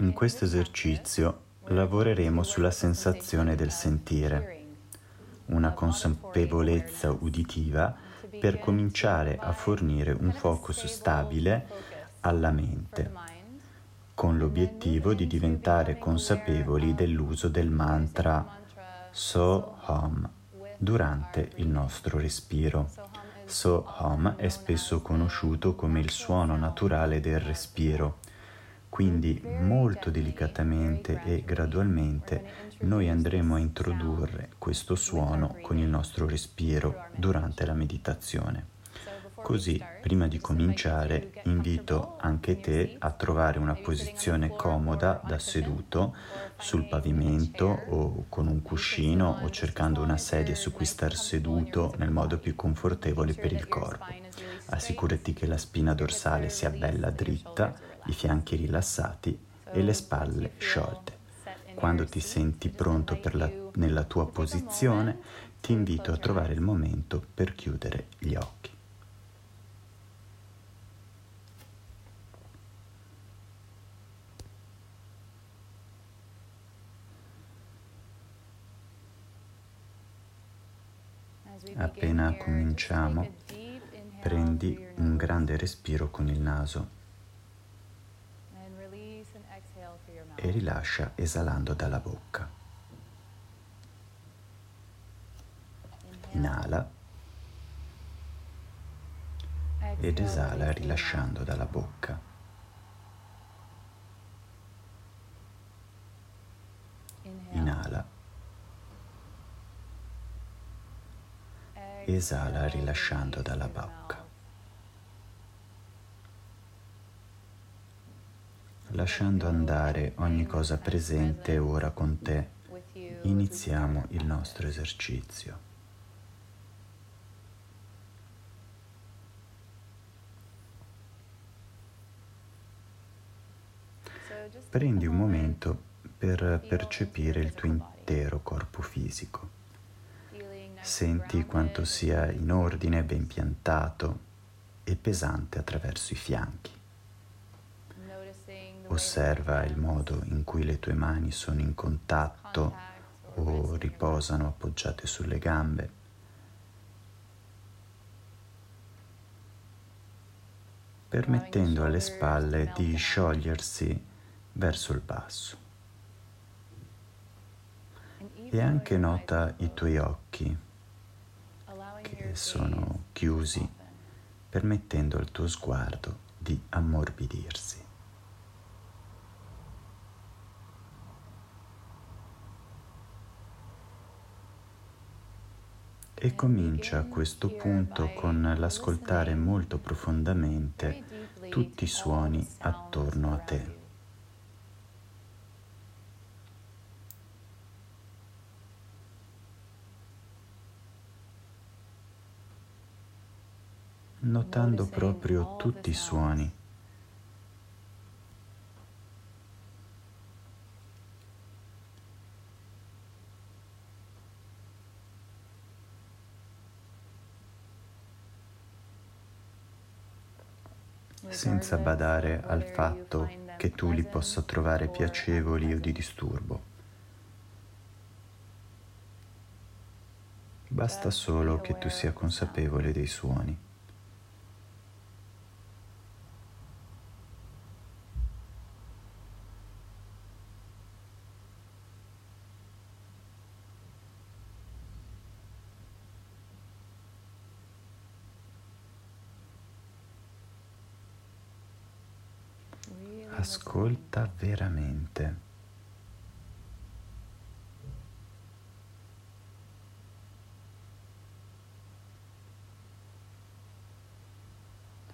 In questo esercizio lavoreremo sulla sensazione del sentire, una consapevolezza uditiva per cominciare a fornire un focus stabile alla mente, con l'obiettivo di diventare consapevoli dell'uso del mantra So Hom durante il nostro respiro. So Hom è spesso conosciuto come il suono naturale del respiro quindi molto delicatamente e gradualmente noi andremo a introdurre questo suono con il nostro respiro durante la meditazione. Così, prima di cominciare, invito anche te a trovare una posizione comoda da seduto sul pavimento o con un cuscino o cercando una sedia su cui star seduto nel modo più confortevole per il corpo. Assicurati che la spina dorsale sia bella dritta i fianchi rilassati e le spalle sciolte. Quando ti senti pronto la, nella tua posizione, ti invito a trovare il momento per chiudere gli occhi. Appena cominciamo, prendi un grande respiro con il naso e rilascia esalando dalla bocca. Inala ed esala rilasciando dalla bocca. Inala. Esala rilasciando dalla bocca. Lasciando andare ogni cosa presente ora con te, iniziamo il nostro esercizio. Prendi un momento per percepire il tuo intero corpo fisico. Senti quanto sia in ordine, ben piantato e pesante attraverso i fianchi. Osserva il modo in cui le tue mani sono in contatto o riposano appoggiate sulle gambe. permettendo alle spalle di sciogliersi verso il basso. E anche nota i tuoi occhi che sono chiusi, permettendo al tuo sguardo di ammorbidirsi. E comincia a questo punto con l'ascoltare molto profondamente tutti i suoni attorno a te. Notando proprio tutti i suoni senza badare al fatto che tu li possa trovare piacevoli o di disturbo. Basta solo che tu sia consapevole dei suoni. Ascolta veramente.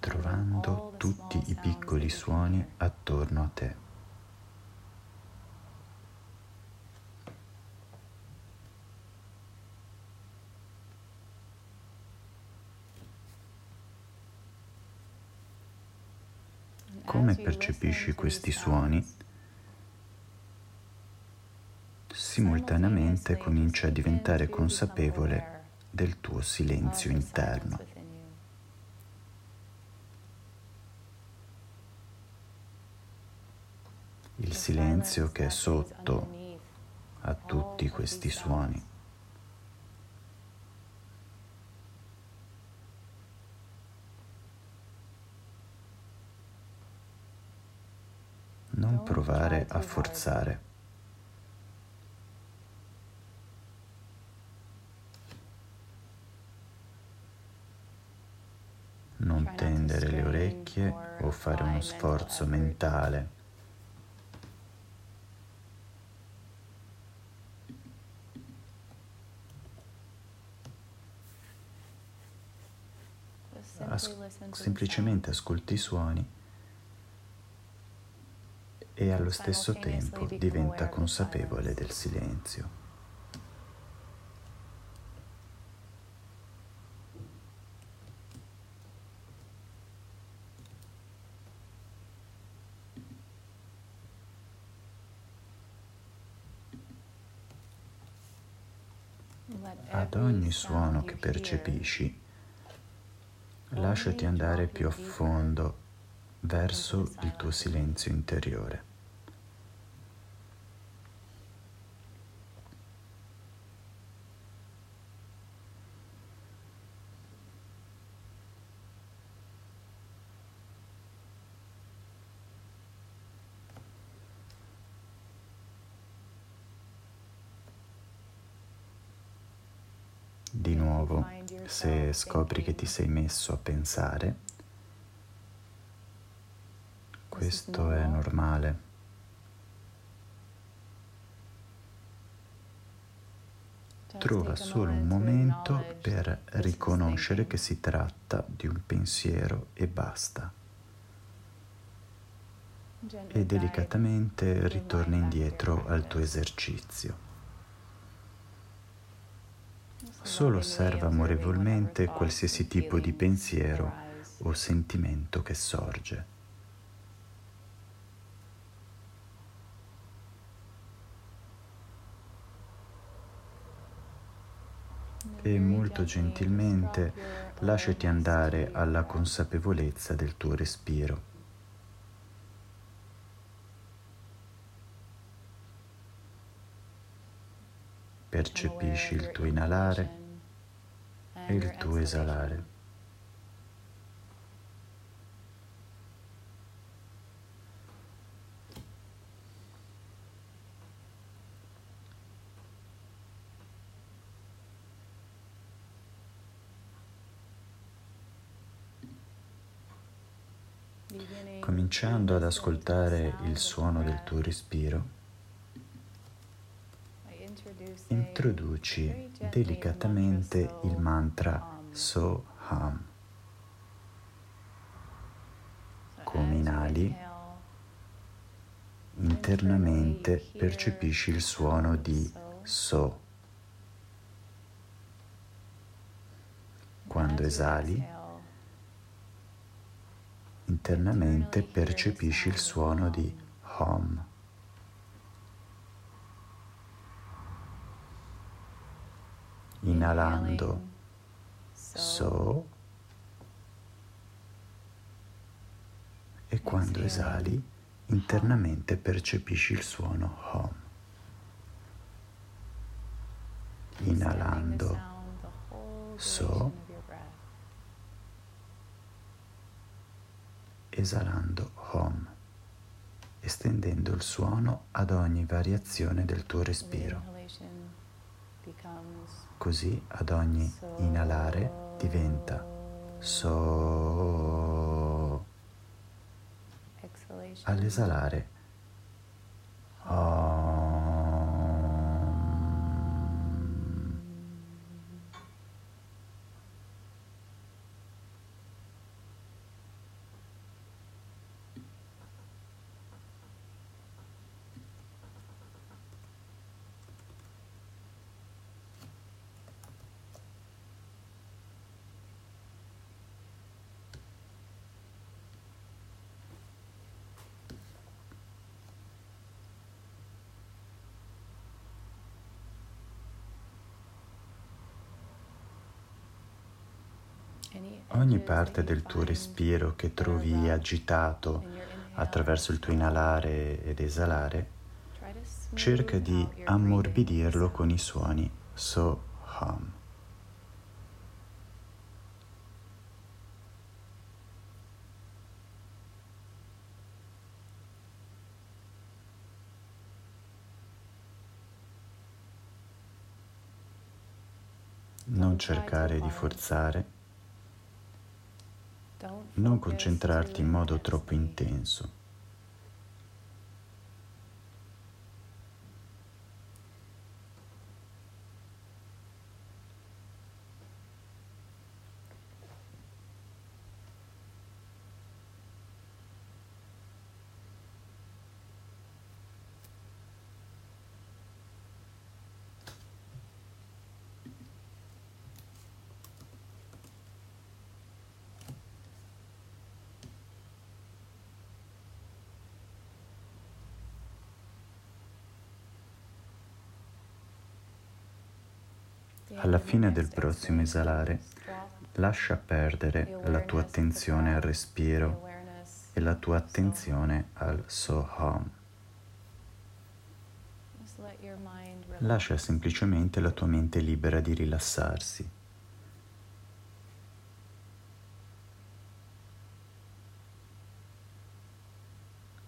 trovando tutti i piccoli suoni attorno a te. come percepisci questi suoni, simultaneamente comincia a diventare consapevole del tuo silenzio interno. il silenzio che è sotto a tutti questi suoni. Non provare a forzare. Non tendere le orecchie o fare uno sforzo mentale. As- semplicemente ascolti i suoni e allo stesso tempo diventa consapevole del silenzio. Ad ogni suono che percepisci, lasciati andare più a fondo verso il tuo silenzio interiore. Di nuovo, se scopri che ti sei messo a pensare, questo è normale. Trova solo un momento per riconoscere che si tratta di un pensiero e basta. E delicatamente ritorna indietro al tuo esercizio. Solo osserva amorevolmente qualsiasi tipo di pensiero o sentimento che sorge. E molto gentilmente lasciati andare alla consapevolezza del tuo respiro. Percepisci il tuo inalare e il tuo esalare. Cominciando ad ascoltare il suono del tuo respiro, introduci delicatamente il mantra Soham. Come inali, internamente percepisci il suono di So. Quando esali, internamente percepisci il suono di Hom. inalando so e quando esali internamente percepisci il suono hom. Inalando so, esalando hom, estendendo il suono ad ogni variazione del tuo respiro. Così ad ogni inalare diventa so. All'esalare oh. Ogni parte del tuo respiro che trovi agitato attraverso il tuo inalare ed esalare, cerca di ammorbidirlo con i suoni so hum. Non cercare di forzare non concentrarti in modo troppo intenso. Alla fine del prossimo esalare, lascia perdere la tua attenzione al respiro e la tua attenzione al Soham. Lascia semplicemente la tua mente libera di rilassarsi.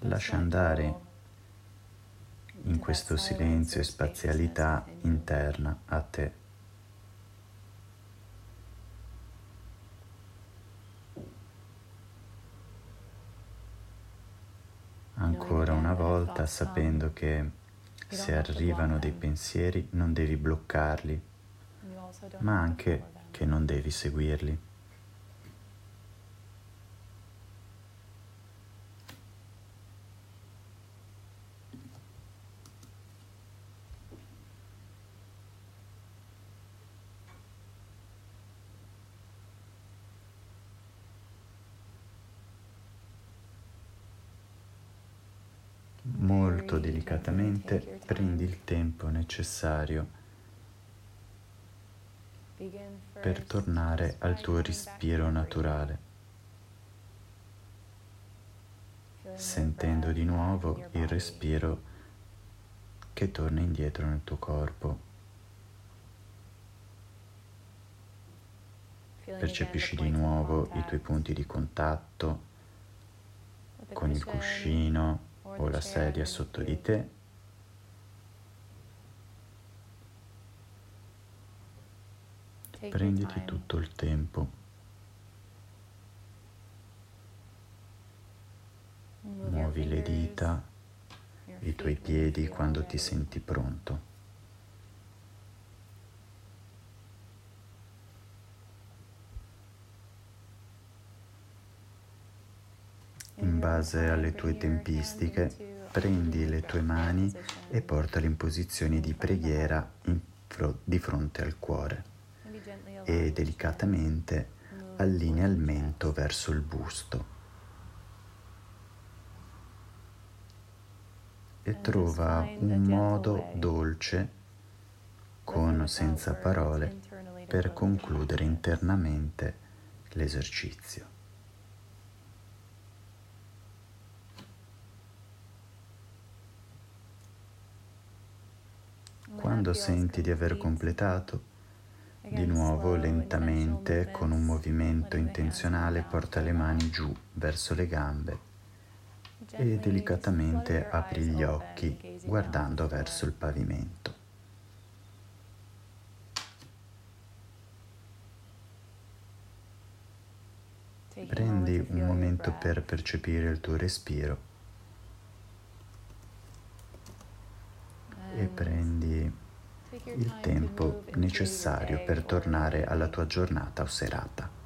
Lascia andare in questo silenzio e spazialità interna a te. Ancora una volta sapendo che se arrivano dei pensieri non devi bloccarli, ma anche che non devi seguirli. Molto delicatamente prendi il tempo necessario per tornare al tuo respiro naturale, sentendo di nuovo il respiro che torna indietro nel tuo corpo. Percepisci di nuovo i tuoi punti di contatto con il cuscino, o la sedia sotto di te. Prenditi tutto il tempo. Muovi le dita, i tuoi piedi quando ti senti pronto. In base alle tue tempistiche, prendi le tue mani e portale in posizione di preghiera fro- di fronte al cuore e delicatamente allinea il mento verso il busto. E trova un modo dolce, con o senza parole, per concludere internamente l'esercizio. Quando senti di aver completato, di nuovo lentamente, con un movimento intenzionale, porta le mani giù verso le gambe e delicatamente apri gli occhi guardando verso il pavimento. Prendi un momento per percepire il tuo respiro. E prendi il tempo necessario per tornare alla tua giornata o serata.